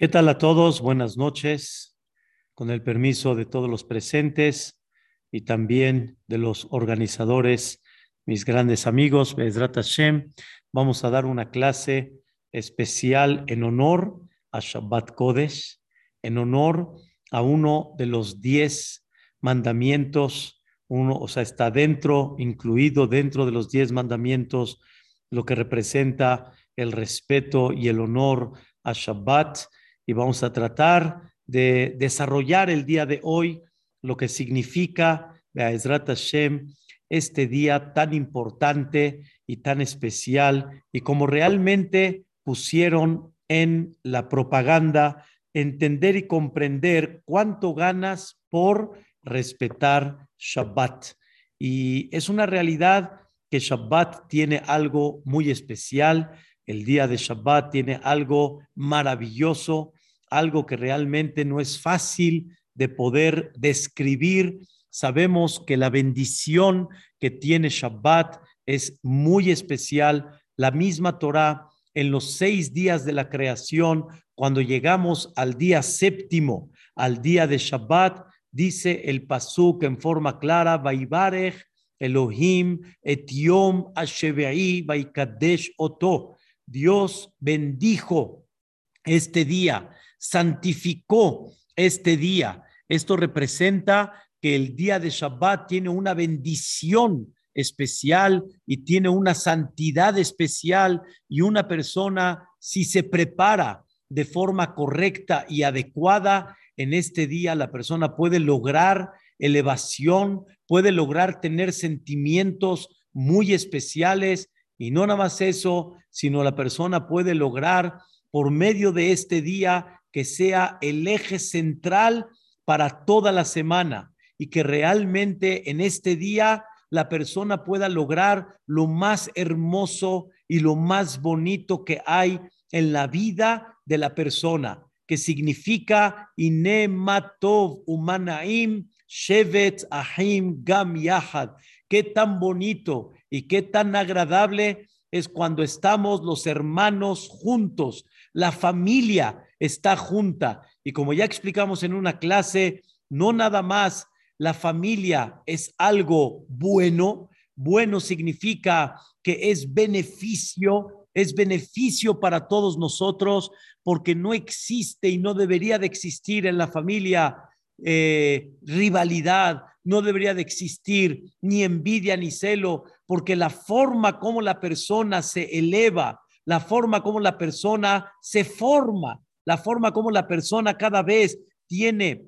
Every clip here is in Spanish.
¿Qué tal a todos? Buenas noches. Con el permiso de todos los presentes y también de los organizadores, mis grandes amigos, Bezrat Hashem, vamos a dar una clase especial en honor a Shabbat Kodesh, en honor a uno de los diez mandamientos, uno, o sea, está dentro, incluido dentro de los diez mandamientos, lo que representa el respeto y el honor a Shabbat y vamos a tratar de desarrollar el día de hoy lo que significa Be'ezrat Hashem, este día tan importante y tan especial y como realmente pusieron en la propaganda entender y comprender cuánto ganas por respetar Shabbat. Y es una realidad que Shabbat tiene algo muy especial, el día de Shabbat tiene algo maravilloso, algo que realmente no es fácil de poder describir. Sabemos que la bendición que tiene Shabbat es muy especial. La misma Torah en los seis días de la creación, cuando llegamos al día séptimo, al día de Shabbat, dice el pasuk en forma clara, Vaibarech Elohim etiom ashevei vaikadesh oto. Dios bendijo este día santificó este día. Esto representa que el día de Shabbat tiene una bendición especial y tiene una santidad especial y una persona si se prepara de forma correcta y adecuada en este día la persona puede lograr elevación, puede lograr tener sentimientos muy especiales y no nada más eso, sino la persona puede lograr por medio de este día que sea el eje central para toda la semana y que realmente en este día la persona pueda lograr lo más hermoso y lo más bonito que hay en la vida de la persona, que significa Inematov Umanaim Shevet Ahim Gam Yahad. Qué tan bonito y qué tan agradable es cuando estamos los hermanos juntos, la familia está junta. Y como ya explicamos en una clase, no nada más la familia es algo bueno. Bueno significa que es beneficio, es beneficio para todos nosotros, porque no existe y no debería de existir en la familia eh, rivalidad, no debería de existir ni envidia ni celo, porque la forma como la persona se eleva, la forma como la persona se forma, la forma como la persona cada vez tiene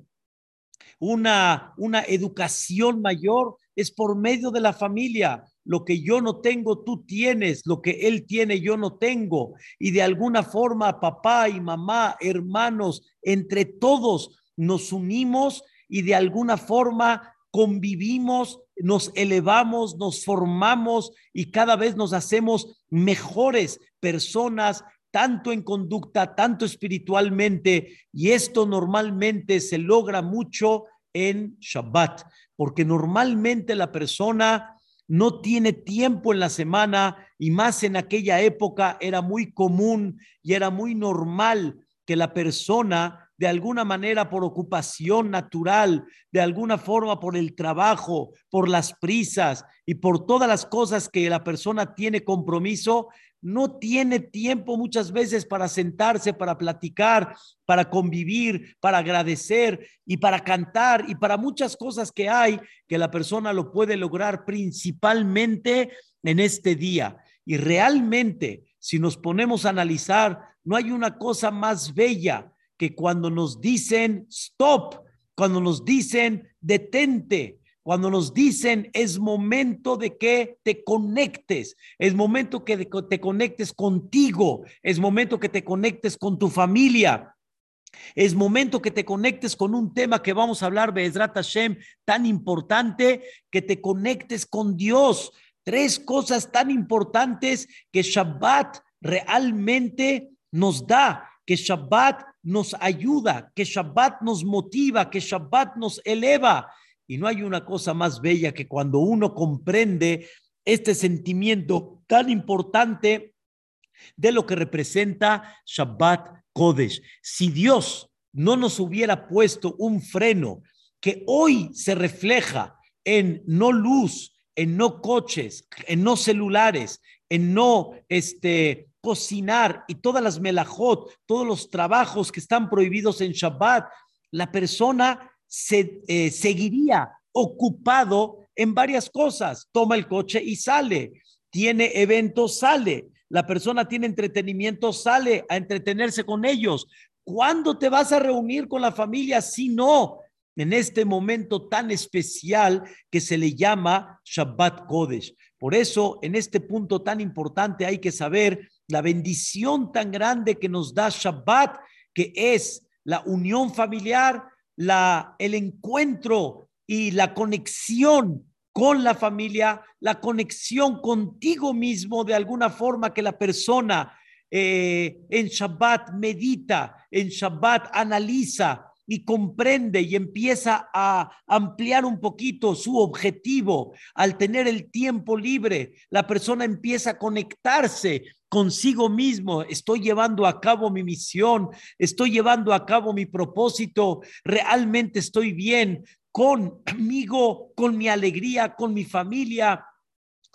una, una educación mayor es por medio de la familia. Lo que yo no tengo, tú tienes. Lo que él tiene, yo no tengo. Y de alguna forma, papá y mamá, hermanos, entre todos nos unimos y de alguna forma convivimos, nos elevamos, nos formamos y cada vez nos hacemos mejores personas, tanto en conducta, tanto espiritualmente. Y esto normalmente se logra mucho en Shabbat, porque normalmente la persona no tiene tiempo en la semana y más en aquella época era muy común y era muy normal que la persona de alguna manera por ocupación natural, de alguna forma por el trabajo, por las prisas y por todas las cosas que la persona tiene compromiso, no tiene tiempo muchas veces para sentarse, para platicar, para convivir, para agradecer y para cantar y para muchas cosas que hay que la persona lo puede lograr principalmente en este día. Y realmente, si nos ponemos a analizar, no hay una cosa más bella que cuando nos dicen stop, cuando nos dicen detente, cuando nos dicen es momento de que te conectes, es momento que te conectes contigo, es momento que te conectes con tu familia, es momento que te conectes con un tema que vamos a hablar, Bezrat Hashem, tan importante, que te conectes con Dios. Tres cosas tan importantes que Shabbat realmente nos da, que Shabbat nos ayuda, que Shabbat nos motiva, que Shabbat nos eleva. Y no hay una cosa más bella que cuando uno comprende este sentimiento tan importante de lo que representa Shabbat Kodesh. Si Dios no nos hubiera puesto un freno que hoy se refleja en no luz, en no coches, en no celulares, en no este, cocinar y todas las melajot, todos los trabajos que están prohibidos en Shabbat, la persona se eh, seguiría ocupado en varias cosas. Toma el coche y sale. Tiene eventos, sale. La persona tiene entretenimiento, sale a entretenerse con ellos. ¿Cuándo te vas a reunir con la familia si no en este momento tan especial que se le llama Shabbat Kodesh? Por eso, en este punto tan importante hay que saber la bendición tan grande que nos da Shabbat, que es la unión familiar, la, el encuentro y la conexión con la familia, la conexión contigo mismo de alguna forma que la persona eh, en Shabbat medita, en Shabbat analiza y comprende y empieza a ampliar un poquito su objetivo. Al tener el tiempo libre, la persona empieza a conectarse consigo mismo, estoy llevando a cabo mi misión, estoy llevando a cabo mi propósito, realmente estoy bien, conmigo, con mi alegría, con mi familia,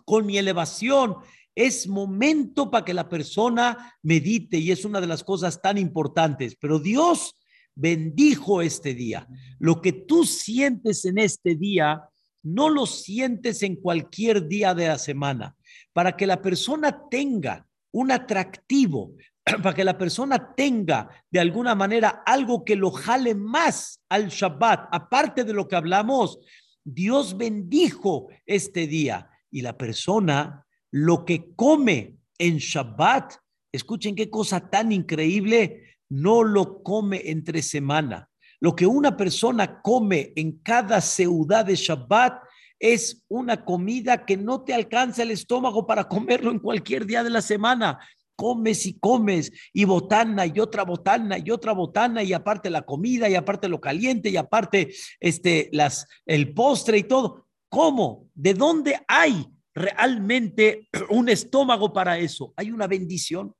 con mi elevación. Es momento para que la persona medite y es una de las cosas tan importantes. Pero Dios bendijo este día. Lo que tú sientes en este día, no lo sientes en cualquier día de la semana. Para que la persona tenga un atractivo, para que la persona tenga de alguna manera algo que lo jale más al Shabbat, aparte de lo que hablamos, Dios bendijo este día y la persona lo que come en Shabbat, escuchen qué cosa tan increíble, no lo come entre semana. Lo que una persona come en cada ciudad de Shabbat es una comida que no te alcanza el estómago para comerlo en cualquier día de la semana comes y comes y botana y otra botana y otra botana y aparte la comida y aparte lo caliente y aparte este las el postre y todo. ¿Cómo? ¿De dónde hay realmente un estómago para eso? Hay una bendición.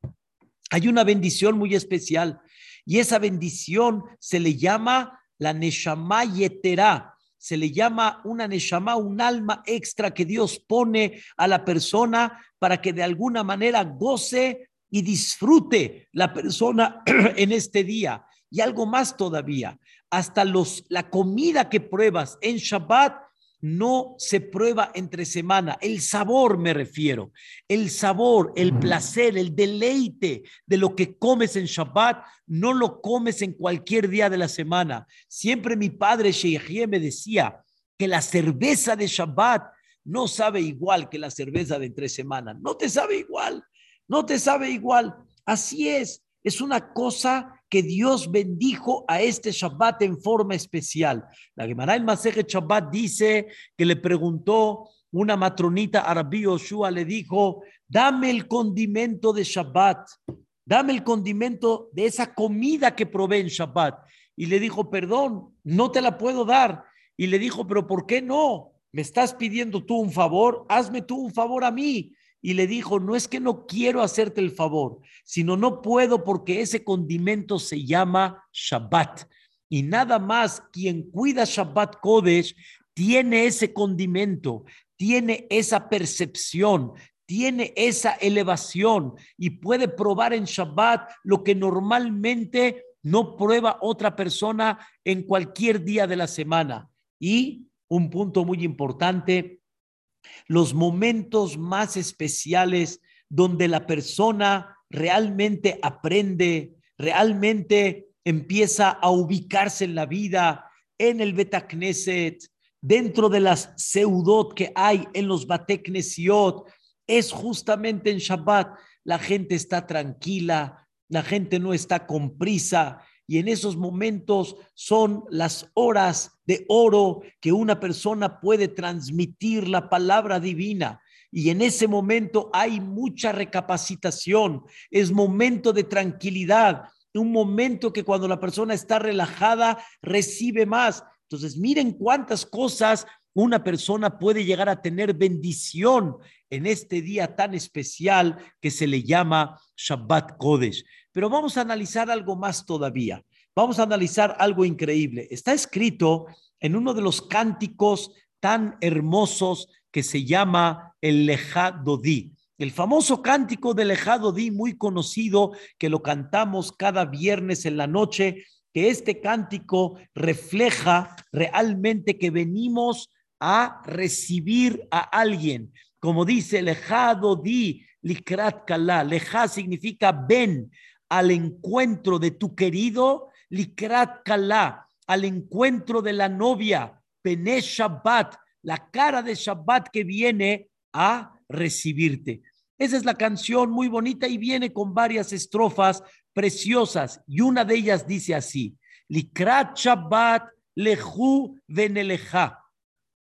Hay una bendición muy especial y esa bendición se le llama la Neshama Yetera se le llama una neshama, un alma extra que Dios pone a la persona para que de alguna manera goce y disfrute la persona en este día. Y algo más todavía, hasta los, la comida que pruebas en Shabbat no se prueba entre semana. El sabor me refiero. El sabor, el placer, el deleite de lo que comes en Shabbat, no lo comes en cualquier día de la semana. Siempre mi padre Sheikh me decía que la cerveza de Shabbat no sabe igual que la cerveza de entre semana. No te sabe igual. No te sabe igual. Así es. Es una cosa que Dios bendijo a este Shabbat en forma especial. La Gemara en Maseje Shabbat dice que le preguntó una matronita Arabí Yoshua, le dijo, dame el condimento de Shabbat, dame el condimento de esa comida que probé en Shabbat. Y le dijo, perdón, no te la puedo dar. Y le dijo, pero ¿por qué no? ¿Me estás pidiendo tú un favor? Hazme tú un favor a mí y le dijo, no es que no quiero hacerte el favor, sino no puedo porque ese condimento se llama Shabbat. Y nada más quien cuida Shabbat Kodesh tiene ese condimento, tiene esa percepción, tiene esa elevación y puede probar en Shabbat lo que normalmente no prueba otra persona en cualquier día de la semana. Y un punto muy importante, los momentos más especiales donde la persona realmente aprende, realmente empieza a ubicarse en la vida, en el Betacneset, dentro de las seudot que hay en los Bateknesiot, es justamente en Shabbat. La gente está tranquila, la gente no está con prisa, y en esos momentos son las horas de oro que una persona puede transmitir la palabra divina. Y en ese momento hay mucha recapacitación, es momento de tranquilidad, un momento que cuando la persona está relajada recibe más. Entonces, miren cuántas cosas una persona puede llegar a tener bendición en este día tan especial que se le llama Shabbat Kodesh. Pero vamos a analizar algo más todavía. Vamos a analizar algo increíble. Está escrito en uno de los cánticos tan hermosos que se llama el Lejá Dodí. El famoso cántico del Lejá Dodí, muy conocido, que lo cantamos cada viernes en la noche, que este cántico refleja realmente que venimos a recibir a alguien. Como dice Lejá Dodí, Likrat Kala. Lejá significa ven al encuentro de tu querido Likrat Kala, al encuentro de la novia, Pene Shabbat, la cara de Shabbat que viene a recibirte. Esa es la canción muy bonita y viene con varias estrofas preciosas y una de ellas dice así, Likrat Shabbat lehu veneleja.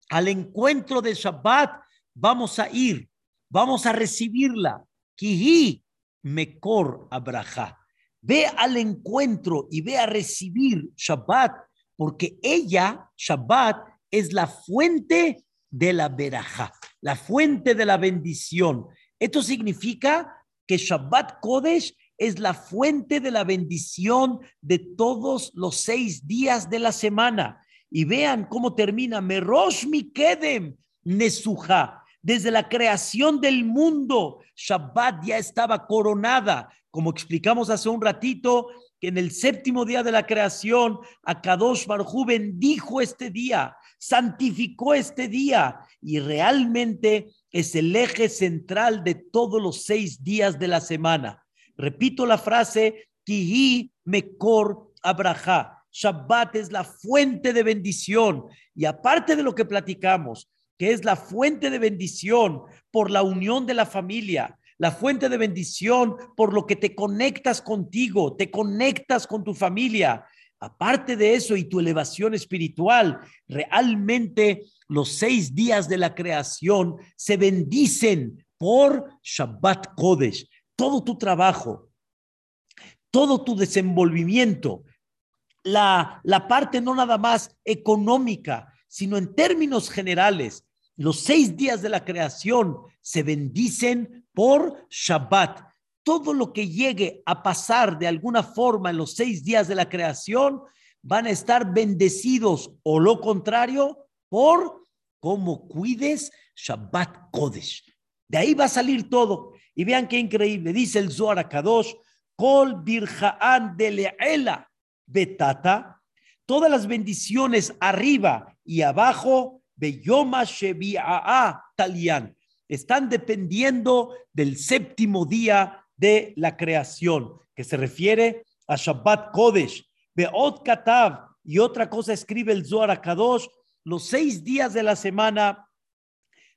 Al encuentro de Shabbat vamos a ir, vamos a recibirla. Kihi mekor abraha. Ve al encuentro y ve a recibir Shabbat, porque ella, Shabbat, es la fuente de la veraja, la fuente de la bendición. Esto significa que Shabbat Kodesh es la fuente de la bendición de todos los seis días de la semana. Y vean cómo termina Merosh Kedem Nesuja. Desde la creación del mundo, Shabbat ya estaba coronada. Como explicamos hace un ratito, que en el séptimo día de la creación, Akadosh Barjú bendijo este día, santificó este día y realmente es el eje central de todos los seis días de la semana. Repito la frase, Kihi Mekor Abraha. Shabbat es la fuente de bendición y aparte de lo que platicamos, que es la fuente de bendición por la unión de la familia, la fuente de bendición por lo que te conectas contigo, te conectas con tu familia. Aparte de eso y tu elevación espiritual, realmente los seis días de la creación se bendicen por Shabbat Kodesh. Todo tu trabajo, todo tu desenvolvimiento, la, la parte no nada más económica, sino en términos generales, los seis días de la creación se bendicen por Shabbat. Todo lo que llegue a pasar de alguna forma en los seis días de la creación van a estar bendecidos o lo contrario por cómo cuides Shabbat Kodesh. De ahí va a salir todo. Y vean qué increíble. Dice el Zohar Kadosh, Kol Birjaan de Leela Betata. Todas las bendiciones arriba y abajo Beyoma Shevi'a'a Talian. Están dependiendo del séptimo día de la creación, que se refiere a Shabbat Kodesh. Beot Katav. Y otra cosa escribe el Zohar Kadosh, los seis días de la semana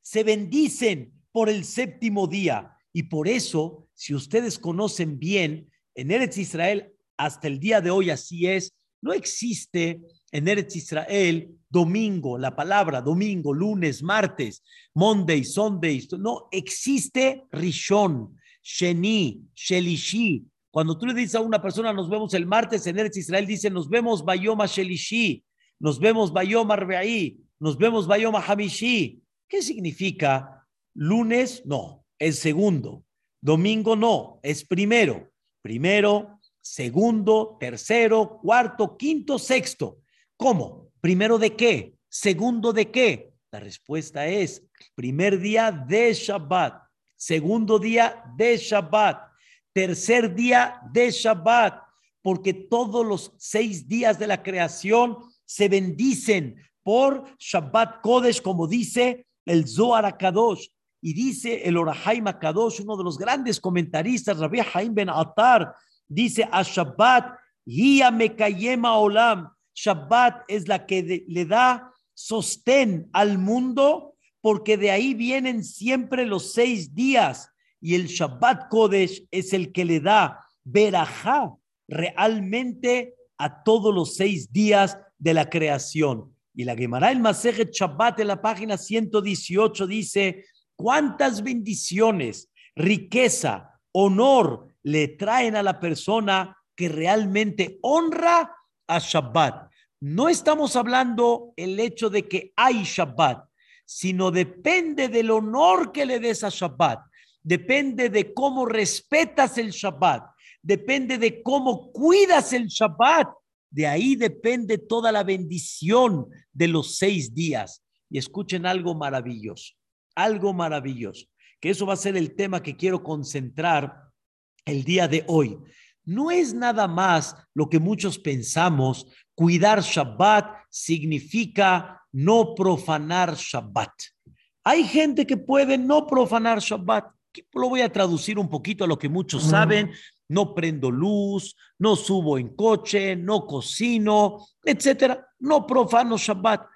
se bendicen por el séptimo día. Y por eso, si ustedes conocen bien, en Eretz Israel, hasta el día de hoy así es, no existe en Eretz Israel domingo, la palabra domingo, lunes, martes, Monday, Sunday, no existe Rishon, Sheni, Shelishi. Cuando tú le dices a una persona nos vemos el martes en Eretz Israel, dice nos vemos Bayoma Shelishi, nos vemos Bayoma Arbeí, nos vemos Bayoma Hamishi. ¿Qué significa? Lunes, no, es segundo. Domingo, no, es primero. Primero, segundo, tercero, cuarto, quinto, sexto. ¿Cómo? ¿Primero de qué? ¿Segundo de qué? La respuesta es primer día de Shabbat, segundo día de Shabbat, tercer día de Shabbat, porque todos los seis días de la creación se bendicen por Shabbat Kodesh, como dice el Zohar Akadosh. Y dice el Orahaim Akadosh, uno de los grandes comentaristas, Rabbi Haim Ben Atar, dice a Shabbat, Mekayema Olam, Shabbat es la que le da sostén al mundo, porque de ahí vienen siempre los seis días y el Shabbat Kodesh es el que le da verajá realmente a todos los seis días de la creación. Y la Gemara el Masejet Shabbat en la página 118 dice, ¿cuántas bendiciones, riqueza, honor le traen a la persona que realmente honra a Shabbat? no estamos hablando el hecho de que hay Shabbat, sino depende del honor que le des a Shabbat, depende de cómo respetas el Shabbat, depende de cómo cuidas el Shabbat. De ahí depende toda la bendición de los seis días. Y escuchen algo maravilloso, algo maravilloso, que eso va a ser el tema que quiero concentrar el día de hoy. No es nada más lo que muchos pensamos, cuidar Shabbat significa no profanar Shabbat. Hay gente que puede no profanar Shabbat. Lo voy a traducir un poquito a lo que muchos saben. No prendo luz, no subo en coche, no cocino, etcétera. No profano Shabbat.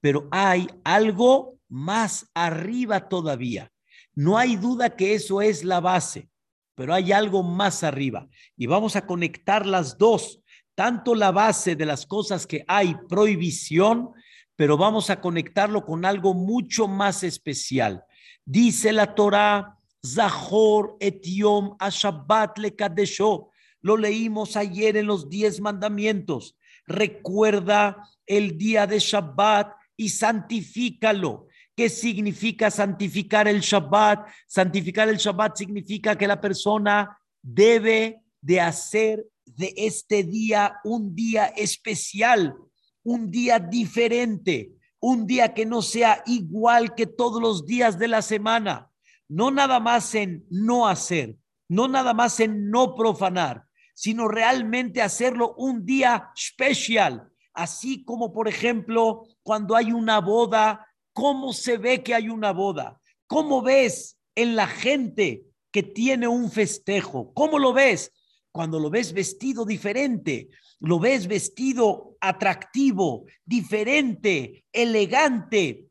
Pero hay algo más arriba todavía. No hay duda que eso es la base pero hay algo más arriba y vamos a conectar las dos, tanto la base de las cosas que hay prohibición, pero vamos a conectarlo con algo mucho más especial. Dice la Torah, Zahor etiom a Shabbat le kadesho. Lo leímos ayer en los diez mandamientos. Recuerda el día de Shabbat y santifícalo. ¿Qué significa santificar el Shabbat? Santificar el Shabbat significa que la persona debe de hacer de este día un día especial, un día diferente, un día que no sea igual que todos los días de la semana. No nada más en no hacer, no nada más en no profanar, sino realmente hacerlo un día especial, así como por ejemplo cuando hay una boda cómo se ve que hay una boda, cómo ves en la gente que tiene un festejo, cómo lo ves cuando lo ves vestido diferente, lo ves vestido atractivo, diferente, elegante.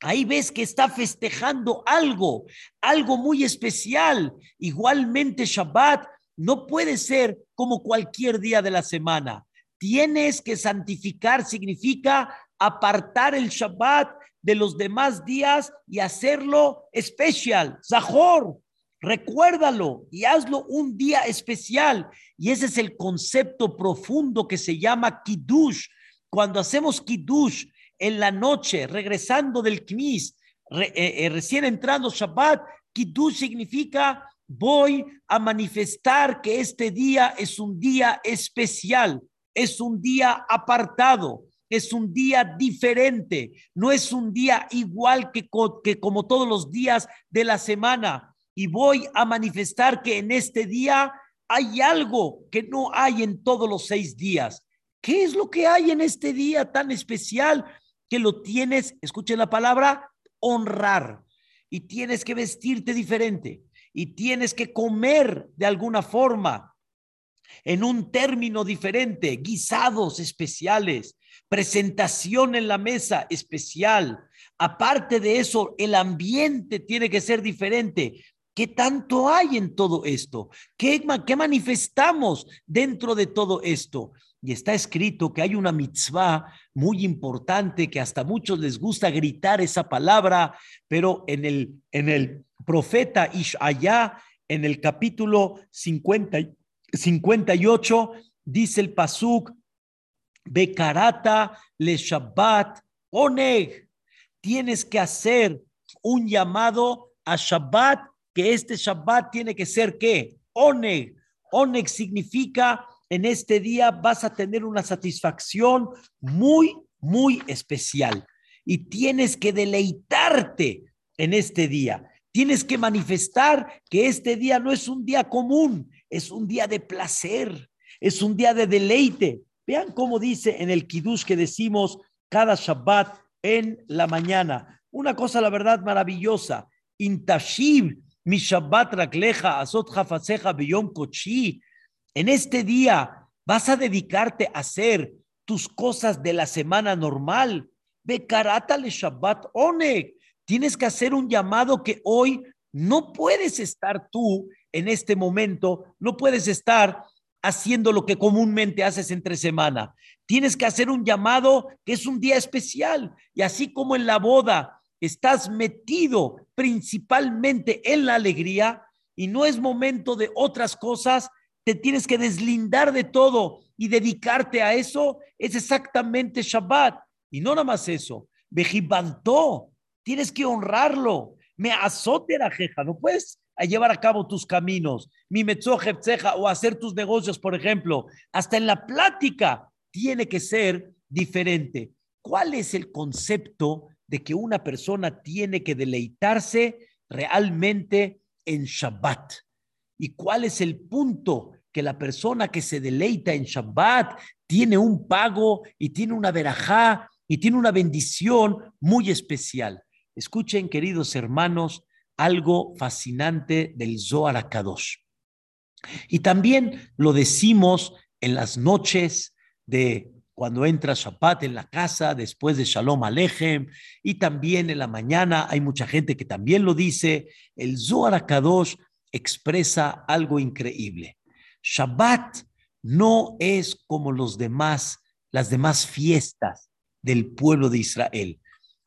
Ahí ves que está festejando algo, algo muy especial. Igualmente Shabbat no puede ser como cualquier día de la semana. Tienes que santificar, significa apartar el Shabbat de los demás días y hacerlo especial, Zahor. Recuérdalo y hazlo un día especial. Y ese es el concepto profundo que se llama Kiddush. Cuando hacemos Kiddush en la noche, regresando del Knis, eh, eh, recién entrando Shabbat, Kiddush significa voy a manifestar que este día es un día especial, es un día apartado, es un día diferente, no es un día igual que, que como todos los días de la semana. Y voy a manifestar que en este día hay algo que no hay en todos los seis días. ¿Qué es lo que hay en este día tan especial que lo tienes, escuchen la palabra, honrar? Y tienes que vestirte diferente y tienes que comer de alguna forma en un término diferente, guisados especiales, presentación en la mesa especial. Aparte de eso, el ambiente tiene que ser diferente. ¿Qué tanto hay en todo esto? ¿Qué, ¿Qué, manifestamos dentro de todo esto? Y está escrito que hay una mitzvah muy importante que hasta muchos les gusta gritar esa palabra, pero en el, en el profeta Ishaya, en el capítulo 50, 58, dice el Pasuk, Bekarata le Shabbat Oneg. Tienes que hacer un llamado a Shabbat, que este Shabbat tiene que ser qué? Oneg. Oneg significa en este día vas a tener una satisfacción muy, muy especial. Y tienes que deleitarte en este día. Tienes que manifestar que este día no es un día común, es un día de placer, es un día de deleite, Vean cómo dice en el Kiddush que decimos cada Shabbat en la mañana. Una cosa, la verdad, maravillosa. Intashiv, mi Shabbat rakleja, azot hafaseja beyom kochi. En este día vas a dedicarte a hacer tus cosas de la semana normal. le Shabbat oneg. Tienes que hacer un llamado que hoy no puedes estar tú en este momento, no puedes estar haciendo lo que comúnmente haces entre semana. Tienes que hacer un llamado que es un día especial. Y así como en la boda estás metido principalmente en la alegría y no es momento de otras cosas, te tienes que deslindar de todo y dedicarte a eso, es exactamente Shabbat. Y no nada más eso, Bejibantó, tienes que honrarlo. Me azote la jeja, no puedes llevar a cabo tus caminos, mi o hacer tus negocios, por ejemplo. Hasta en la plática tiene que ser diferente. ¿Cuál es el concepto de que una persona tiene que deleitarse realmente en Shabbat? ¿Y cuál es el punto que la persona que se deleita en Shabbat tiene un pago y tiene una verajá y tiene una bendición muy especial? Escuchen, queridos hermanos, algo fascinante del Zohar Akadosh. Y también lo decimos en las noches de cuando entra Shabbat en la casa, después de Shalom Alejem, y también en la mañana hay mucha gente que también lo dice, el Zohar Akadosh expresa algo increíble. Shabbat no es como los demás, las demás fiestas del pueblo de Israel.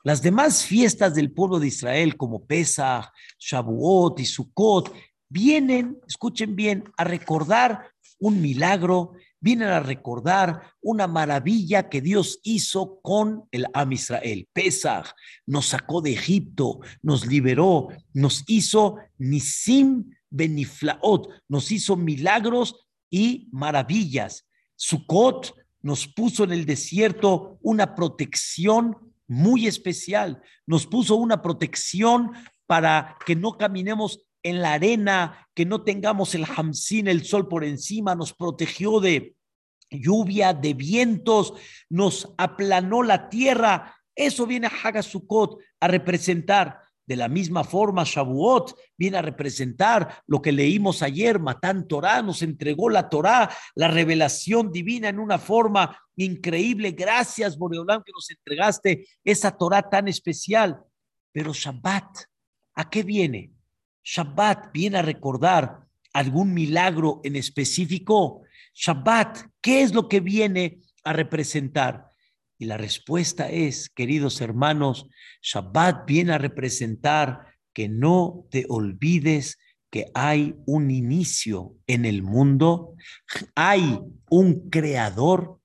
Las demás fiestas del pueblo de Israel, como Pesach, Shavuot y Sukkot, vienen, escuchen bien, a recordar un milagro vienen a recordar una maravilla que Dios hizo con el Am Israel. Pesach nos sacó de Egipto, nos liberó, nos hizo Nisim Beniflaot, nos hizo milagros y maravillas. Sukkot nos puso en el desierto una protección muy especial, nos puso una protección para que no caminemos en la arena, que no tengamos el hamsin, el sol por encima, nos protegió de lluvia, de vientos, nos aplanó la tierra. Eso viene a Hagasukot a representar. De la misma forma, Shavuot viene a representar lo que leímos ayer. Matán Torah nos entregó la Torah, la revelación divina en una forma increíble. Gracias, Boreolam, que nos entregaste esa Torah tan especial. Pero Shabbat, ¿a qué viene? Shabbat viene a recordar algún milagro en específico. Shabbat, ¿qué es lo que viene a representar? Y la respuesta es, queridos hermanos, Shabbat viene a representar que no te olvides que hay un inicio en el mundo, hay un creador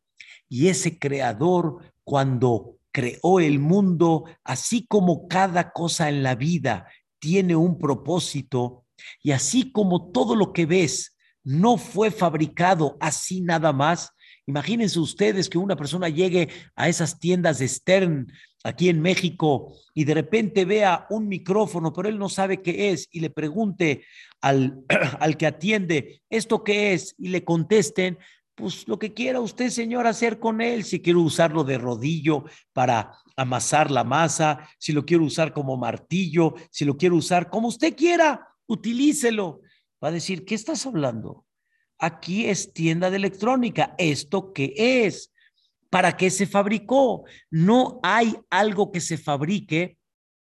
y ese creador cuando creó el mundo, así como cada cosa en la vida tiene un propósito y así como todo lo que ves no fue fabricado así nada más, imagínense ustedes que una persona llegue a esas tiendas de Stern aquí en México y de repente vea un micrófono, pero él no sabe qué es y le pregunte al, al que atiende, ¿esto qué es? Y le contesten, pues lo que quiera usted, señor, hacer con él, si quiere usarlo de rodillo para amasar la masa, si lo quiere usar como martillo, si lo quiere usar como usted quiera, utilícelo. Va a decir, ¿qué estás hablando? Aquí es tienda de electrónica. ¿Esto qué es? ¿Para qué se fabricó? No hay algo que se fabrique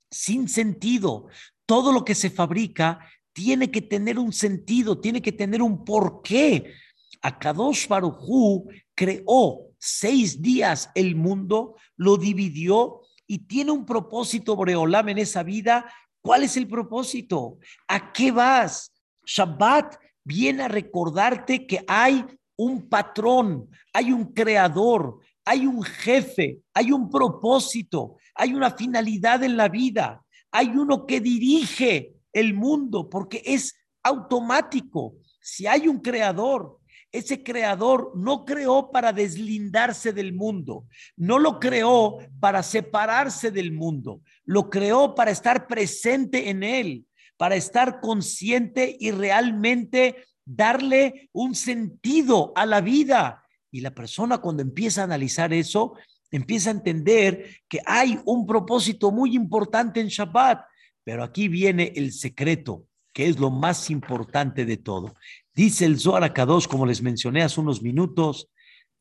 sin sentido. Todo lo que se fabrica tiene que tener un sentido, tiene que tener un porqué. Akadosh Baruj creó seis días el mundo, lo dividió y tiene un propósito, Boreolam, en esa vida. ¿Cuál es el propósito? ¿A qué vas? Shabbat viene a recordarte que hay un patrón, hay un creador, hay un jefe, hay un propósito, hay una finalidad en la vida, hay uno que dirige el mundo porque es automático. Si hay un creador, ese creador no creó para deslindarse del mundo, no lo creó para separarse del mundo, lo creó para estar presente en él, para estar consciente y realmente darle un sentido a la vida. Y la persona cuando empieza a analizar eso, empieza a entender que hay un propósito muy importante en Shabbat. Pero aquí viene el secreto, que es lo más importante de todo. Dice el Zohar Kadosh, como les mencioné hace unos minutos,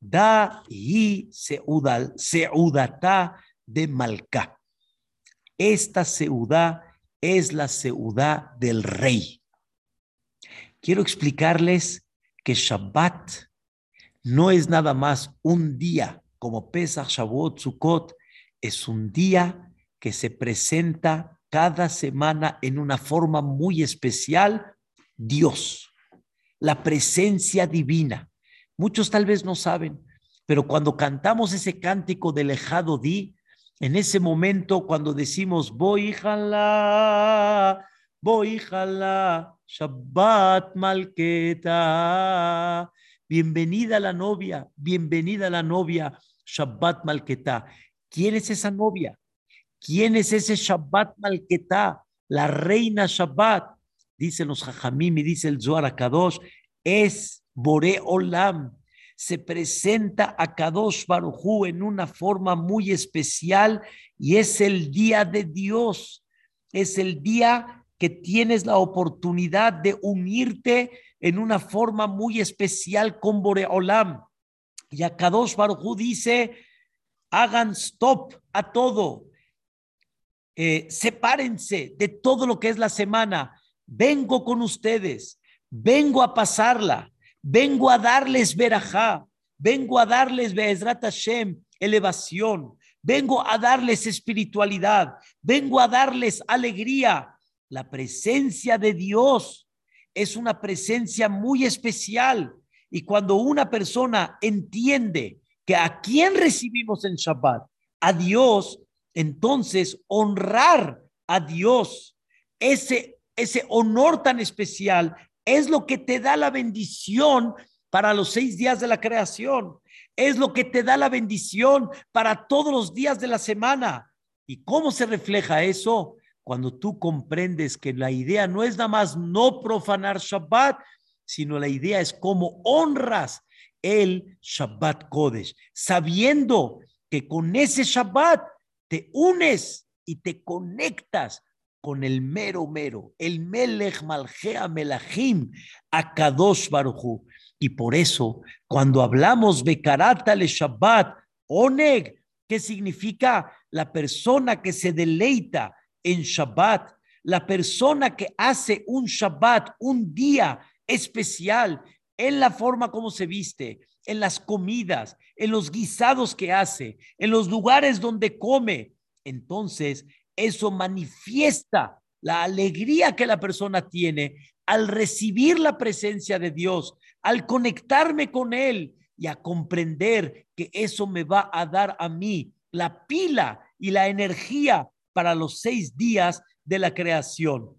da y seudata de Malca. Esta seudá es la seudá del rey. Quiero explicarles que Shabbat no es nada más un día como Pesach, Shavuot, Sukkot, es un día que se presenta cada semana en una forma muy especial Dios la presencia divina. Muchos tal vez no saben, pero cuando cantamos ese cántico de Lejado Di, en ese momento cuando decimos, voy jala, voy jala, Shabbat Malketa, bienvenida la novia, bienvenida la novia, Shabbat Malketa. ¿Quién es esa novia? ¿Quién es ese Shabbat Malketa? La reina Shabbat, dicen los Jajamim y dice el Zohar Kadosh, es Bore Olam. Se presenta a Kadosh Barujú en una forma muy especial y es el día de Dios. Es el día que tienes la oportunidad de unirte en una forma muy especial con Bore Olam. Y a Kadosh Barujú dice, hagan stop a todo, eh, sepárense de todo lo que es la semana, vengo con ustedes, vengo a pasarla, vengo a darles verajá, vengo a darles Be'ezrat Hashem, elevación, vengo a darles espiritualidad, vengo a darles alegría. La presencia de Dios es una presencia muy especial. Y cuando una persona entiende que a quién recibimos en Shabbat, a Dios, entonces honrar a Dios, ese, ese honor tan especial, es lo que te da la bendición para los seis días de la creación. Es lo que te da la bendición para todos los días de la semana. ¿Y cómo se refleja eso? Cuando tú comprendes que la idea no es nada más no profanar Shabbat, sino la idea es cómo honras el Shabbat Kodesh, sabiendo que con ese Shabbat te unes y te conectas con el mero mero, el Melech Malgea Melahim, Akadosh Baruchu. Y por eso, cuando hablamos Bekarata le Shabbat, Oneg, ¿qué significa? La persona que se deleita en Shabbat, la persona que hace un Shabbat, un día especial, en la forma como se viste, en las comidas, en los guisados que hace, en los lugares donde come. Entonces, eso manifiesta la alegría que la persona tiene al recibir la presencia de Dios, al conectarme con Él y a comprender que eso me va a dar a mí la pila y la energía para los seis días de la creación.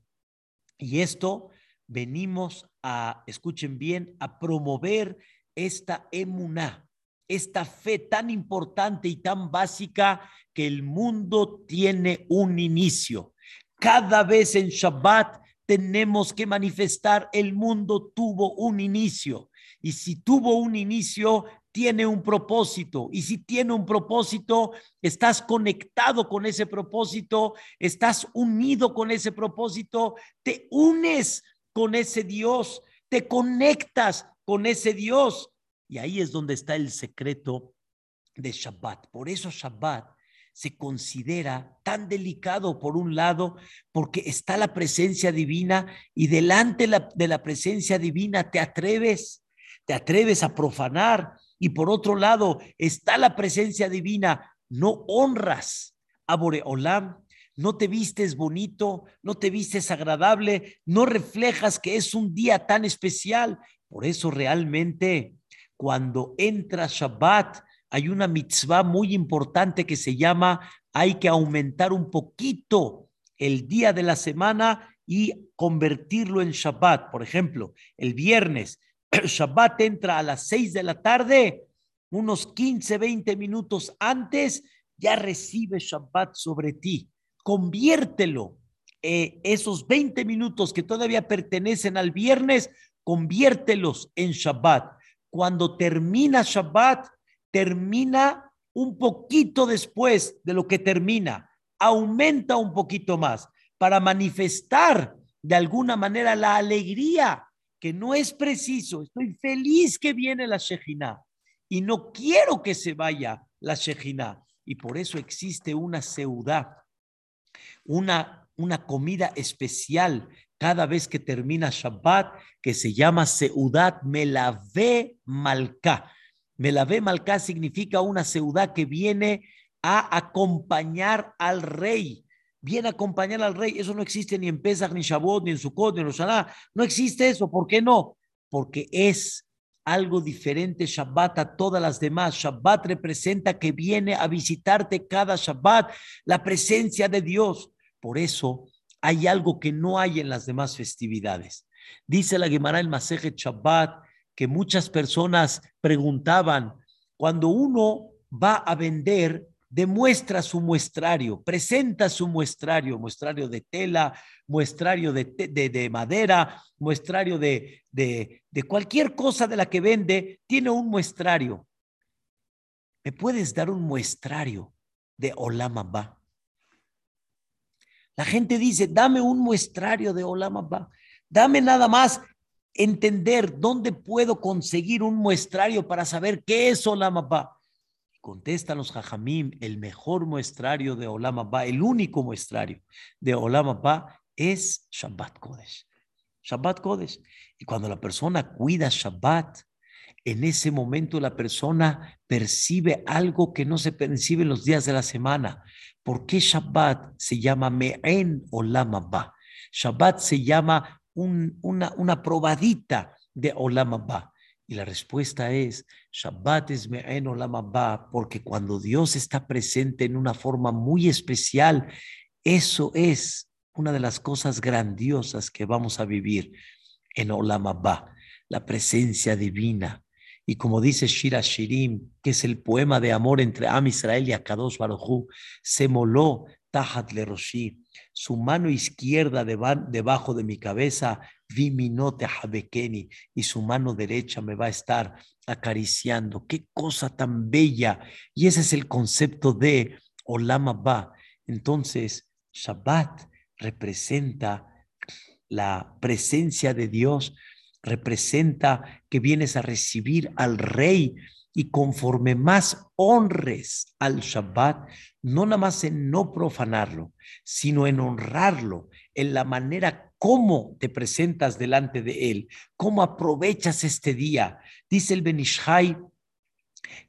Y esto venimos a, escuchen bien, a promover esta emuná, esta fe tan importante y tan básica que el mundo tiene un inicio. Cada vez en Shabbat tenemos que manifestar el mundo tuvo un inicio. Y si tuvo un inicio, tiene un propósito. Y si tiene un propósito, estás conectado con ese propósito, estás unido con ese propósito, te unes con ese Dios, te conectas con ese Dios. Y ahí es donde está el secreto de Shabbat. Por eso Shabbat se considera tan delicado por un lado, porque está la presencia divina y delante de la presencia divina te atreves, te atreves a profanar. Y por otro lado está la presencia divina, no honras a Boreolam, no te vistes bonito, no te vistes agradable, no reflejas que es un día tan especial. Por eso realmente cuando entra Shabbat hay una mitzvah muy importante que se llama hay que aumentar un poquito el día de la semana y convertirlo en Shabbat. Por ejemplo, el viernes, Shabbat entra a las 6 de la tarde, unos 15, 20 minutos antes, ya recibe Shabbat sobre ti conviértelo. Eh, esos 20 minutos que todavía pertenecen al viernes, conviértelos en Shabbat. Cuando termina Shabbat, termina un poquito después de lo que termina, aumenta un poquito más para manifestar de alguna manera la alegría que no es preciso. Estoy feliz que viene la Shejina y no quiero que se vaya la Shejina. Y por eso existe una seudá una, una comida especial cada vez que termina Shabbat que se llama Seudat Melave Malka. Melave Malka significa una seudá que viene a acompañar al rey. Viene a acompañar al rey. Eso no existe ni en Pesach, ni en Shavuot, ni en Sukkot, ni en Rosh No existe eso. ¿Por qué no? porque es algo diferente Shabbat a todas las demás. Shabbat representa que viene a visitarte cada Shabbat la presencia de Dios. Por eso hay algo que no hay en las demás festividades. Dice la Gemara el Masejet Shabbat que muchas personas preguntaban, cuando uno va a vender, demuestra su muestrario, presenta su muestrario, muestrario de tela, muestrario de, de, madera, muestrario de, de, cualquier cosa de la que vende, tiene un muestrario. ¿Me puedes dar un muestrario de Olamaba? La gente dice, dame un muestrario de Olamaba, dame nada más entender dónde puedo conseguir un muestrario para saber qué es Olamaba. Contestan los Jajamim, el mejor muestrario de Olam Abba, el único muestrario de Olam Abba es Shabbat Kodesh. Shabbat Kodesh. Y cuando la persona cuida Shabbat, en ese momento la persona percibe algo que no se percibe en los días de la semana. ¿Por qué Shabbat se llama Me'en Olam Abba? Shabbat se llama una, una probadita de Olam Abba. Y la respuesta es, Shabbat es Me'en Olam porque cuando Dios está presente en una forma muy especial, eso es una de las cosas grandiosas que vamos a vivir en Olam la presencia divina. Y como dice Shira Shirim, que es el poema de amor entre Am Israel y Akadosh Baruj se moló Tahat Le Roshi, su mano izquierda debajo de mi cabeza Viminote Habekeni, y su mano derecha me va a estar acariciando. Qué cosa tan bella. Y ese es el concepto de Olama Ba. Entonces, Shabbat representa la presencia de Dios, representa que vienes a recibir al Rey y conforme más honres al Shabbat, no nada más en no profanarlo, sino en honrarlo, en la manera cómo te presentas delante de Él, cómo aprovechas este día. Dice el Benishai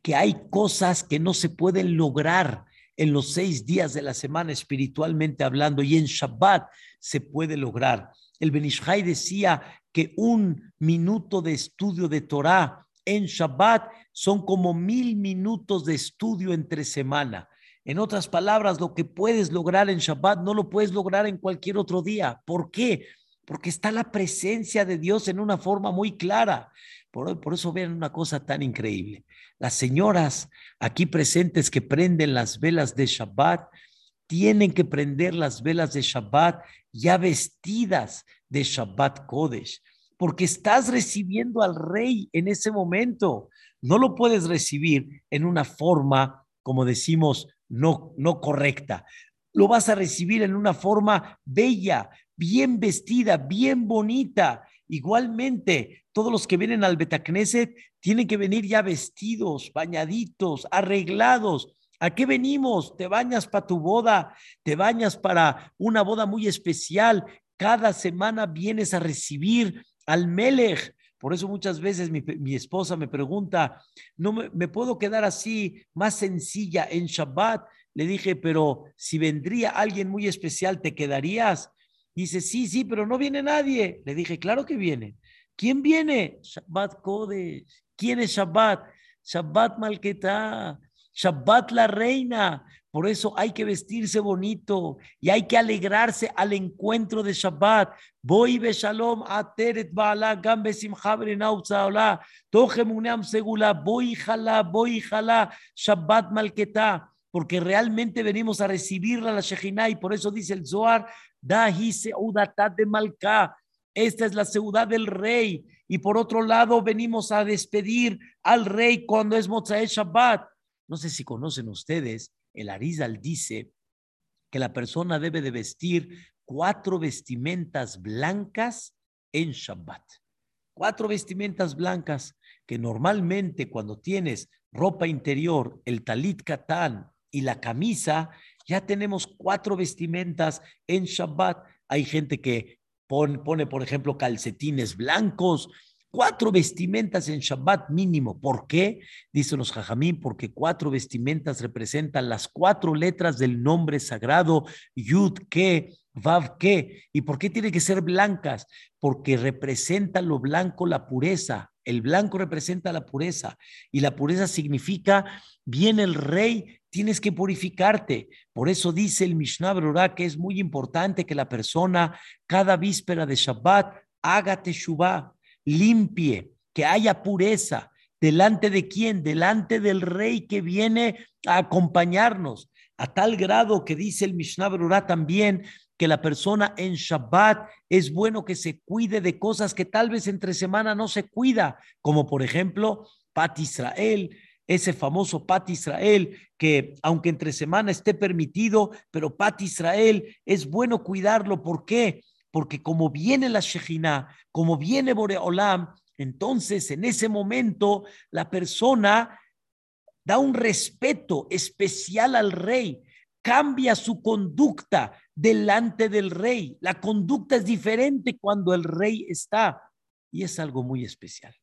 que hay cosas que no se pueden lograr en los seis días de la semana espiritualmente hablando y en Shabbat se puede lograr. El Benishai decía que un minuto de estudio de Torah en Shabbat son como mil minutos de estudio entre semana. En otras palabras, lo que puedes lograr en Shabbat no lo puedes lograr en cualquier otro día. ¿Por qué? Porque está la presencia de Dios en una forma muy clara. Por, por eso vean una cosa tan increíble. Las señoras aquí presentes que prenden las velas de Shabbat, tienen que prender las velas de Shabbat ya vestidas de Shabbat Kodesh, porque estás recibiendo al rey en ese momento. No lo puedes recibir en una forma, como decimos, no, no correcta. Lo vas a recibir en una forma bella, bien vestida, bien bonita. Igualmente, todos los que vienen al Betacneset tienen que venir ya vestidos, bañaditos, arreglados. ¿A qué venimos? Te bañas para tu boda, te bañas para una boda muy especial. Cada semana vienes a recibir al Melech. Por eso muchas veces mi, esposa me pregunta, ¿no me, puedo quedar así más sencilla en Shabbat? Le dije, pero si vendría alguien muy especial, ¿te quedarías? Dice, sí, sí, pero no viene nadie. Le dije, claro que viene. ¿Quién viene? Shabbat Kodesh. ¿Quién es Shabbat? Shabbat Malketá. Shabbat la reina. Por eso hay que vestirse bonito y hay que alegrarse al encuentro de Shabbat. Voy be shalom ateret ba'ala gam besimcha berenautza'ola. Tojemuneam segula. Voy jala, voy jala. Shabbat malketá. Porque realmente venimos a recibirla la Shejinah y por eso dice el Zohar, Dahi seudatat de Malká. Esta es la ciudad del rey. Y por otro lado, venimos a despedir al rey cuando es Mozae Shabbat. No sé si conocen ustedes el Arizal dice que la persona debe de vestir cuatro vestimentas blancas en Shabbat. Cuatro vestimentas blancas que normalmente cuando tienes ropa interior, el talit katán y la camisa, ya tenemos cuatro vestimentas en Shabbat. Hay gente que pone, pone por ejemplo, calcetines blancos, cuatro vestimentas en Shabbat mínimo. ¿Por qué? Dicen los Jajamín, porque cuatro vestimentas representan las cuatro letras del nombre sagrado, Yud, Ke, Vav, Ke. ¿Y por qué tienen que ser blancas? Porque representa lo blanco la pureza. El blanco representa la pureza y la pureza significa, viene el rey, tienes que purificarte. Por eso dice el Mishnah Berurah que es muy importante que la persona cada víspera de Shabbat haga teshuvah, limpie, que haya pureza. ¿Delante de quién? Delante del rey que viene a acompañarnos. A tal grado que dice el Mishnah Berurah también que la persona en Shabbat es bueno que se cuide de cosas que tal vez entre semana no se cuida, como por ejemplo Pat Israel, ese famoso Pat Israel, que aunque entre semana esté permitido, pero Pat Israel es bueno cuidarlo. ¿Por qué? Porque como viene la Shejina, como viene Boreolam, entonces en ese momento la persona da un respeto especial al rey, cambia su conducta delante del rey. La conducta es diferente cuando el rey está y es algo muy especial.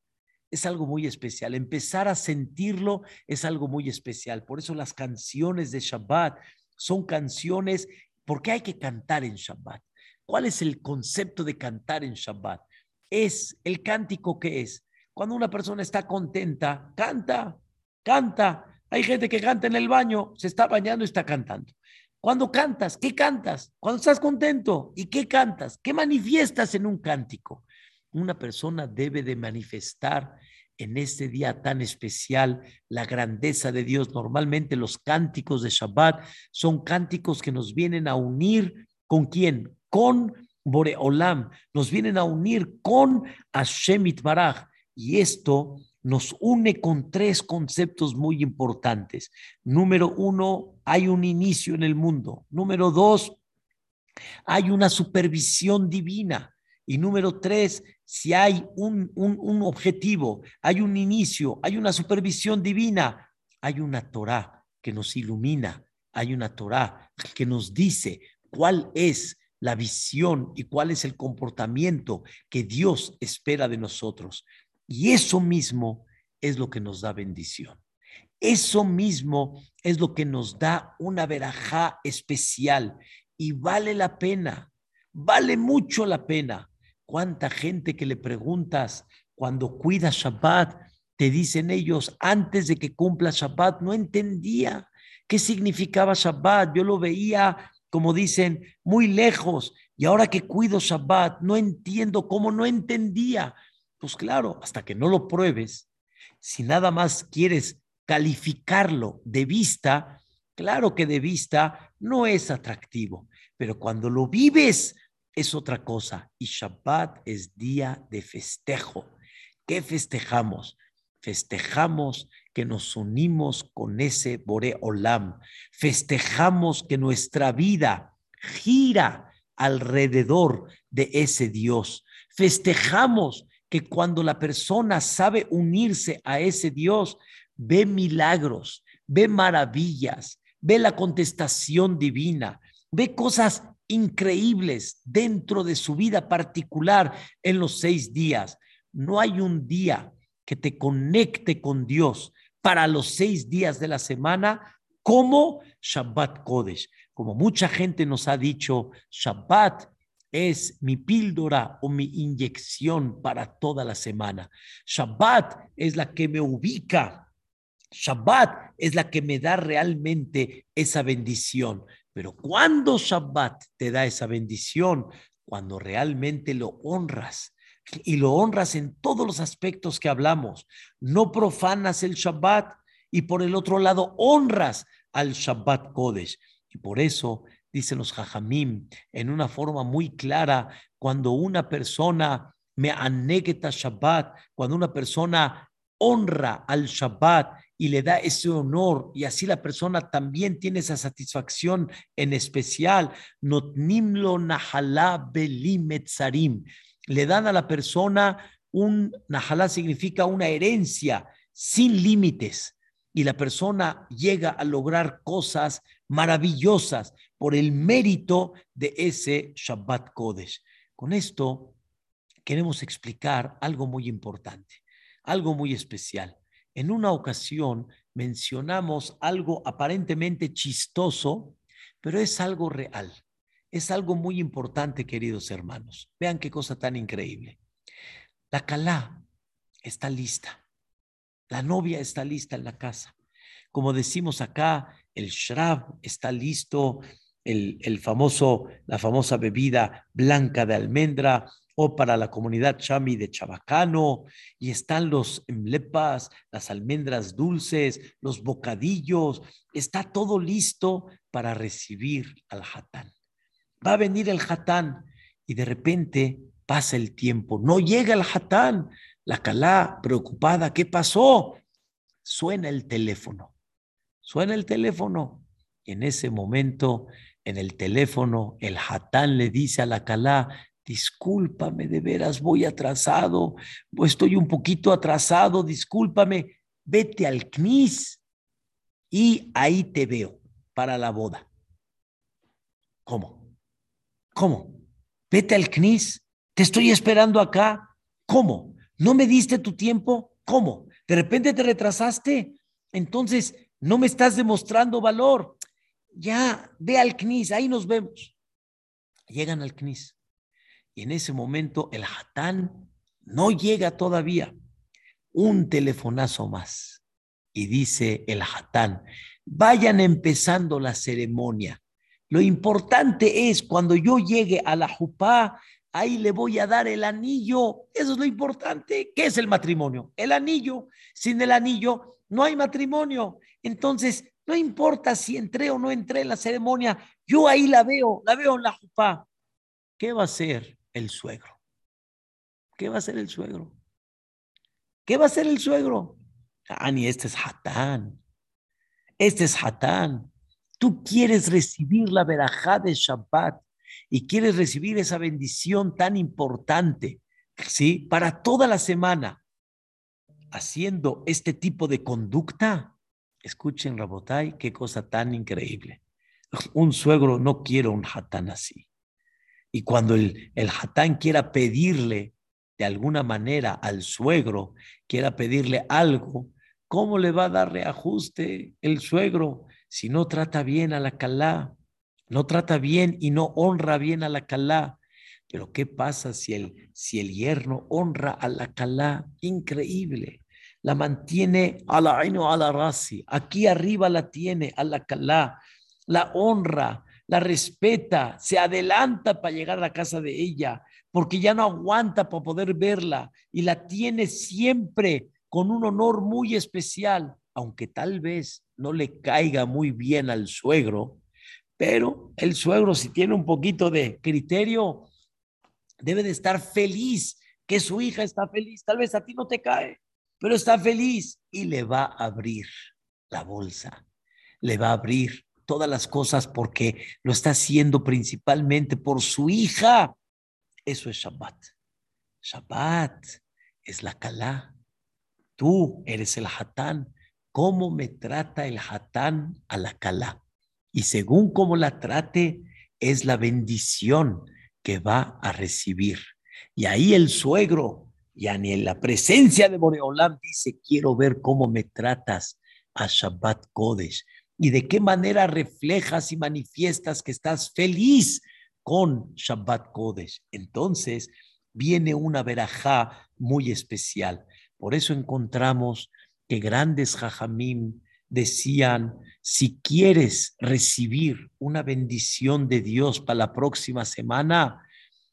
Es algo muy especial. Empezar a sentirlo es algo muy especial. Por eso las canciones de Shabbat son canciones, porque hay que cantar en Shabbat. ¿Cuál es el concepto de cantar en Shabbat? Es el cántico que es. Cuando una persona está contenta, canta, canta. Hay gente que canta en el baño, se está bañando y está cantando. Cuando cantas, ¿qué cantas? Cuando estás contento, ¿y qué cantas? ¿Qué manifiestas en un cántico? Una persona debe de manifestar en este día tan especial la grandeza de Dios. Normalmente los cánticos de Shabbat son cánticos que nos vienen a unir con quién? Con Boreolam, nos vienen a unir con Hashem Itbaraj. Y esto nos une con tres conceptos muy importantes. Número uno, hay un inicio en el mundo. Número dos, hay una supervisión divina. Y número tres, si hay un, un, un objetivo, hay un inicio, hay una supervisión divina, hay una Torah que nos ilumina, hay una Torah que nos dice cuál es la visión y cuál es el comportamiento que Dios espera de nosotros. Y eso mismo es lo que nos da bendición. Eso mismo es lo que nos da una verajá especial y vale la pena, vale mucho la pena. ¿Cuánta gente que le preguntas cuando cuida Shabbat, te dicen ellos, antes de que cumpla Shabbat, no entendía qué significaba Shabbat, yo lo veía como dicen, muy lejos. Y ahora que cuido Shabbat, no entiendo cómo no entendía. Pues claro, hasta que no lo pruebes, si nada más quieres calificarlo de vista, claro que de vista no es atractivo, pero cuando lo vives es otra cosa. Y Shabbat es día de festejo. ¿Qué festejamos? Festejamos que nos unimos con ese Bore Olam. Festejamos que nuestra vida gira alrededor de ese Dios. Festejamos que cuando la persona sabe unirse a ese Dios, ve milagros, ve maravillas, ve la contestación divina, ve cosas increíbles dentro de su vida particular en los seis días. No hay un día que te conecte con Dios para los seis días de la semana como Shabbat Kodesh. Como mucha gente nos ha dicho, Shabbat es mi píldora o mi inyección para toda la semana. Shabbat es la que me ubica. Shabbat es la que me da realmente esa bendición. Pero cuando Shabbat te da esa bendición, cuando realmente lo honras, y lo honras en todos los aspectos que hablamos. No profanas el Shabbat y por el otro lado honras al Shabbat Kodesh. Y por eso dicen los Jajamim en una forma muy clara, cuando una persona me anegeta Shabbat, cuando una persona honra al Shabbat y le da ese honor y así la persona también tiene esa satisfacción en especial, notnimlo nahalá le dan a la persona un najalá significa una herencia sin límites y la persona llega a lograr cosas maravillosas por el mérito de ese Shabbat Kodesh. Con esto queremos explicar algo muy importante, algo muy especial. En una ocasión mencionamos algo aparentemente chistoso, pero es algo real. Es algo muy importante, queridos hermanos. Vean qué cosa tan increíble. La calá está lista. La novia está lista en la casa. Como decimos acá, el shrab está listo, el, el famoso, la famosa bebida blanca de almendra o para la comunidad chami de Chabacano, y están los emlepas, las almendras dulces, los bocadillos, está todo listo para recibir al hatán. Va a venir el hatán y de repente pasa el tiempo, no llega el hatán, la calá preocupada, ¿qué pasó? Suena el teléfono, suena el teléfono. Y en ese momento, en el teléfono, el hatán le dice a la calá, discúlpame, de veras voy atrasado, estoy un poquito atrasado, discúlpame, vete al CNIS y ahí te veo para la boda. ¿Cómo? ¿Cómo? Vete al CNIS, te estoy esperando acá. ¿Cómo? ¿No me diste tu tiempo? ¿Cómo? ¿De repente te retrasaste? Entonces, no me estás demostrando valor. Ya, ve al CNIS, ahí nos vemos. Llegan al CNIS. Y en ese momento el Hatán no llega todavía. Un telefonazo más. Y dice el Hatán, vayan empezando la ceremonia. Lo importante es cuando yo llegue a la Jupá, ahí le voy a dar el anillo. Eso es lo importante. ¿Qué es el matrimonio? El anillo. Sin el anillo no hay matrimonio. Entonces, no importa si entré o no entré en la ceremonia, yo ahí la veo, la veo en la Jupá. ¿Qué va a hacer el suegro. ¿Qué va a hacer el suegro? ¿Qué va a hacer el suegro? Ah, ni este es Hatán. Este es Hatán. Tú quieres recibir la verajá de Shabbat y quieres recibir esa bendición tan importante, ¿sí? Para toda la semana, haciendo este tipo de conducta. Escuchen, Rabotai, qué cosa tan increíble. Un suegro no quiere un Hatán así. Y cuando el, el hatán quiera pedirle de alguna manera al suegro, quiera pedirle algo, ¿cómo le va a dar reajuste el suegro si no trata bien a la calá? No trata bien y no honra bien a la calá. Pero ¿qué pasa si el, si el yerno honra a la calá? Increíble. La mantiene a la aino a la rasi. Aquí arriba la tiene a la calá. La honra, la respeta, se adelanta para llegar a la casa de ella, porque ya no aguanta para poder verla y la tiene siempre con un honor muy especial, aunque tal vez no le caiga muy bien al suegro, pero el suegro si tiene un poquito de criterio, debe de estar feliz que su hija está feliz, tal vez a ti no te cae, pero está feliz y le va a abrir la bolsa, le va a abrir todas las cosas porque lo está haciendo principalmente por su hija. Eso es Shabbat. Shabbat es la Kalá. Tú eres el Hatán. ¿Cómo me trata el Hatán a la Kalá? Y según cómo la trate, es la bendición que va a recibir. Y ahí el suegro, ya ni en la presencia de Boreolam, dice: Quiero ver cómo me tratas a Shabbat Kodesh y de qué manera reflejas y manifiestas que estás feliz con Shabbat Kodesh. Entonces viene una verajá muy especial. Por eso encontramos que grandes jajamim decían, si quieres recibir una bendición de Dios para la próxima semana,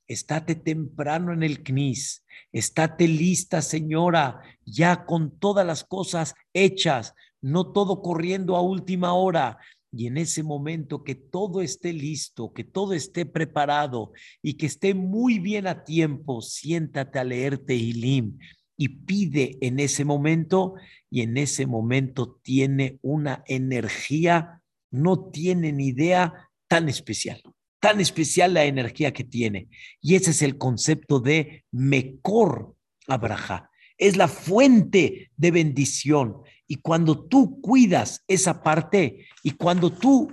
estate temprano en el CNIS, estate lista, señora, ya con todas las cosas hechas, no todo corriendo a última hora. Y en ese momento que todo esté listo, que todo esté preparado y que esté muy bien a tiempo, siéntate a leerte Ilim y pide en ese momento y en ese momento tiene una energía, no tiene ni idea tan especial, tan especial la energía que tiene. Y ese es el concepto de Mekor Abraha. Es la fuente de bendición. Y cuando tú cuidas esa parte y cuando tú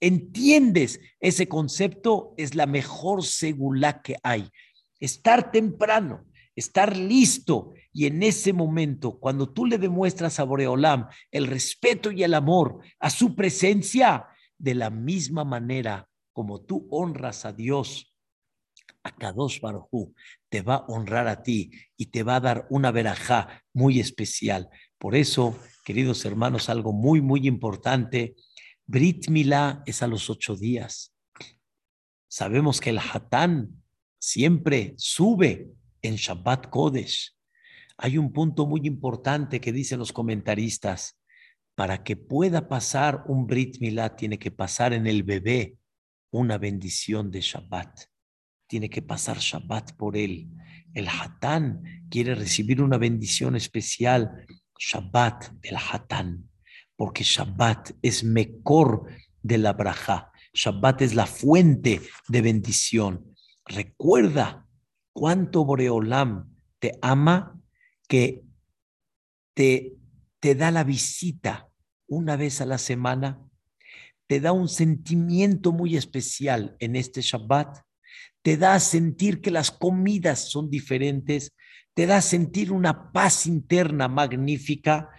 entiendes ese concepto, es la mejor segula que hay. estar temprano, estar listo. Y en ese momento, cuando tú le demuestras a Boreolam el respeto y el amor a su presencia, de la misma manera como tú honras a Dios, a Kadosh Baruj te va a honrar a ti y te va a dar una verajá muy especial. Por eso, queridos hermanos, algo muy, muy importante, Brit Milá es a los ocho días. Sabemos que el Hatán siempre sube en Shabbat Kodesh. Hay un punto muy importante que dicen los comentaristas. Para que pueda pasar un Brit Milá, tiene que pasar en el bebé una bendición de Shabbat. Tiene que pasar Shabbat por él. El Hatán quiere recibir una bendición especial, Shabbat del Hatán, porque Shabbat es mejor de la braja. Shabbat es la fuente de bendición. Recuerda cuánto Boreolam te ama que te, te da la visita una vez a la semana, te da un sentimiento muy especial en este Shabbat, te da a sentir que las comidas son diferentes, te da a sentir una paz interna magnífica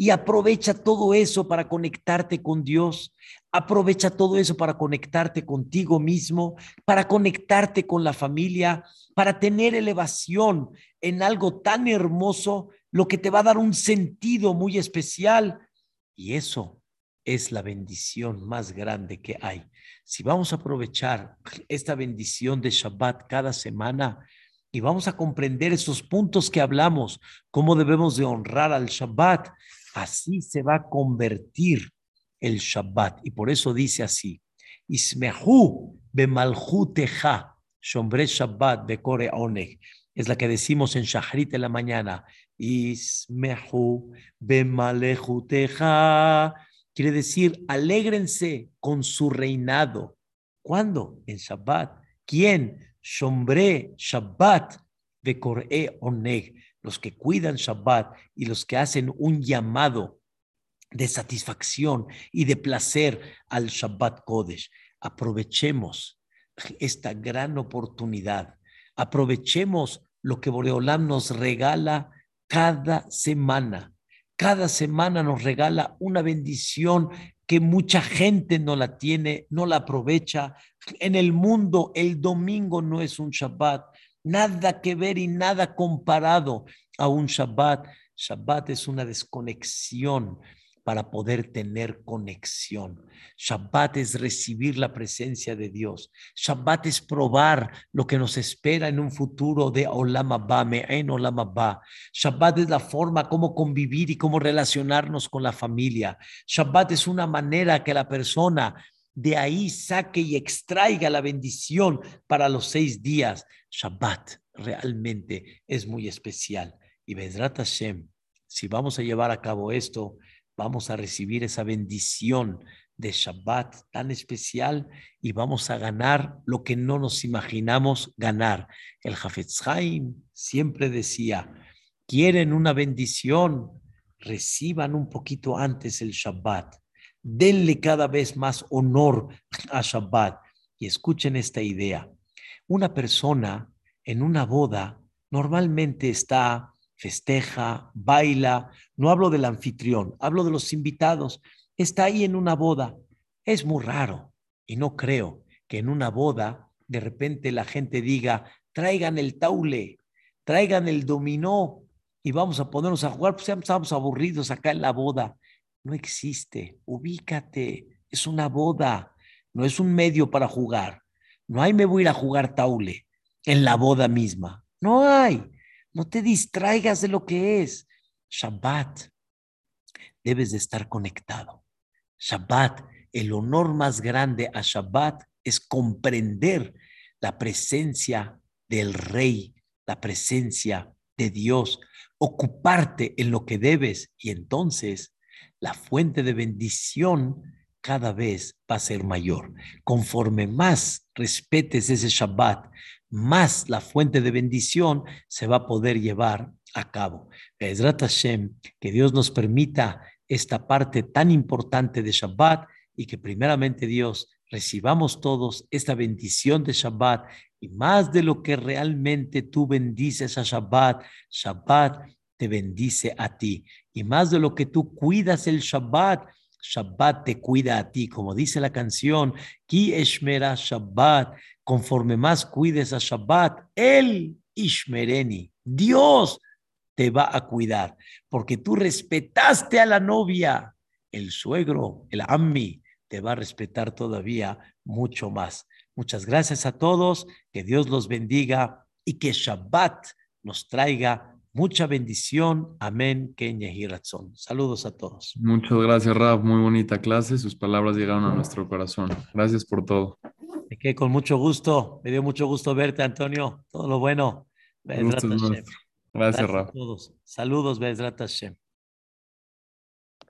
y aprovecha todo eso para conectarte con Dios, aprovecha todo eso para conectarte contigo mismo, para conectarte con la familia, para tener elevación en algo tan hermoso, lo que te va a dar un sentido muy especial y eso es la bendición más grande que hay. Si vamos a aprovechar esta bendición de Shabbat cada semana y vamos a comprender esos puntos que hablamos, cómo debemos de honrar al Shabbat, así se va a convertir el Shabbat. Y por eso dice así, Ismehu bemalhuteja, shombre Shabbat bekore oneg. Es la que decimos en Shahrit en la mañana. Ismehu bemalejuteja. Quiere decir, alégrense con su reinado. ¿Cuándo? En Shabbat. ¿Quién? Shombre Shabbat de Kor'e Oneg. Los que cuidan Shabbat y los que hacen un llamado de satisfacción y de placer al Shabbat Kodesh. Aprovechemos esta gran oportunidad. Aprovechemos lo que Boreolam nos regala cada semana. Cada semana nos regala una bendición que mucha gente no la tiene, no la aprovecha. En el mundo el domingo no es un Shabbat, nada que ver y nada comparado a un Shabbat. Shabbat es una desconexión para poder tener conexión. Shabbat es recibir la presencia de Dios. Shabbat es probar lo que nos espera en un futuro de Olam Abba, en Olam Abba. Shabbat es la forma como convivir y cómo relacionarnos con la familia. Shabbat es una manera que la persona de ahí saque y extraiga la bendición para los seis días. Shabbat realmente es muy especial. Y Bedrat Hashem, si vamos a llevar a cabo esto, vamos a recibir esa bendición de Shabbat tan especial y vamos a ganar lo que no nos imaginamos ganar. El Hafetz Haim siempre decía, quieren una bendición, reciban un poquito antes el Shabbat. Denle cada vez más honor a Shabbat. Y escuchen esta idea. Una persona en una boda normalmente está festeja, baila. No hablo del anfitrión, hablo de los invitados. Está ahí en una boda. Es muy raro y no creo que en una boda de repente la gente diga, traigan el taule, traigan el dominó y vamos a ponernos a jugar, pues estamos aburridos acá en la boda. No existe, ubícate, es una boda, no es un medio para jugar. No hay me voy a ir a jugar taule en la boda misma. No hay. No te distraigas de lo que es. Shabbat. Debes de estar conectado. Shabbat, el honor más grande a Shabbat es comprender la presencia del Rey, la presencia de Dios, ocuparte en lo que debes y entonces la fuente de bendición cada vez va a ser mayor. Conforme más respetes ese Shabbat, más la fuente de bendición se va a poder llevar a cabo. Hashem, que Dios nos permita esta parte tan importante de Shabbat y que primeramente Dios recibamos todos esta bendición de Shabbat y más de lo que realmente tú bendices a Shabbat, Shabbat te bendice a ti. Y más de lo que tú cuidas el Shabbat, Shabbat te cuida a ti. Como dice la canción, Ki Eshmera Shabbat, conforme más cuides a Shabbat, el Ishmereni, Dios te va a cuidar, porque tú respetaste a la novia, el suegro, el ammi, te va a respetar todavía mucho más. Muchas gracias a todos, que Dios los bendiga y que Shabbat nos traiga mucha bendición. Amén. Saludos a todos. Muchas gracias, Rab. Muy bonita clase. Sus palabras llegaron a nuestro corazón. Gracias por todo. Me quedé con mucho gusto. Me dio mucho gusto verte, Antonio. Todo lo bueno. Gracias, Rab. Todos. Saludos, Bezrat Hashem.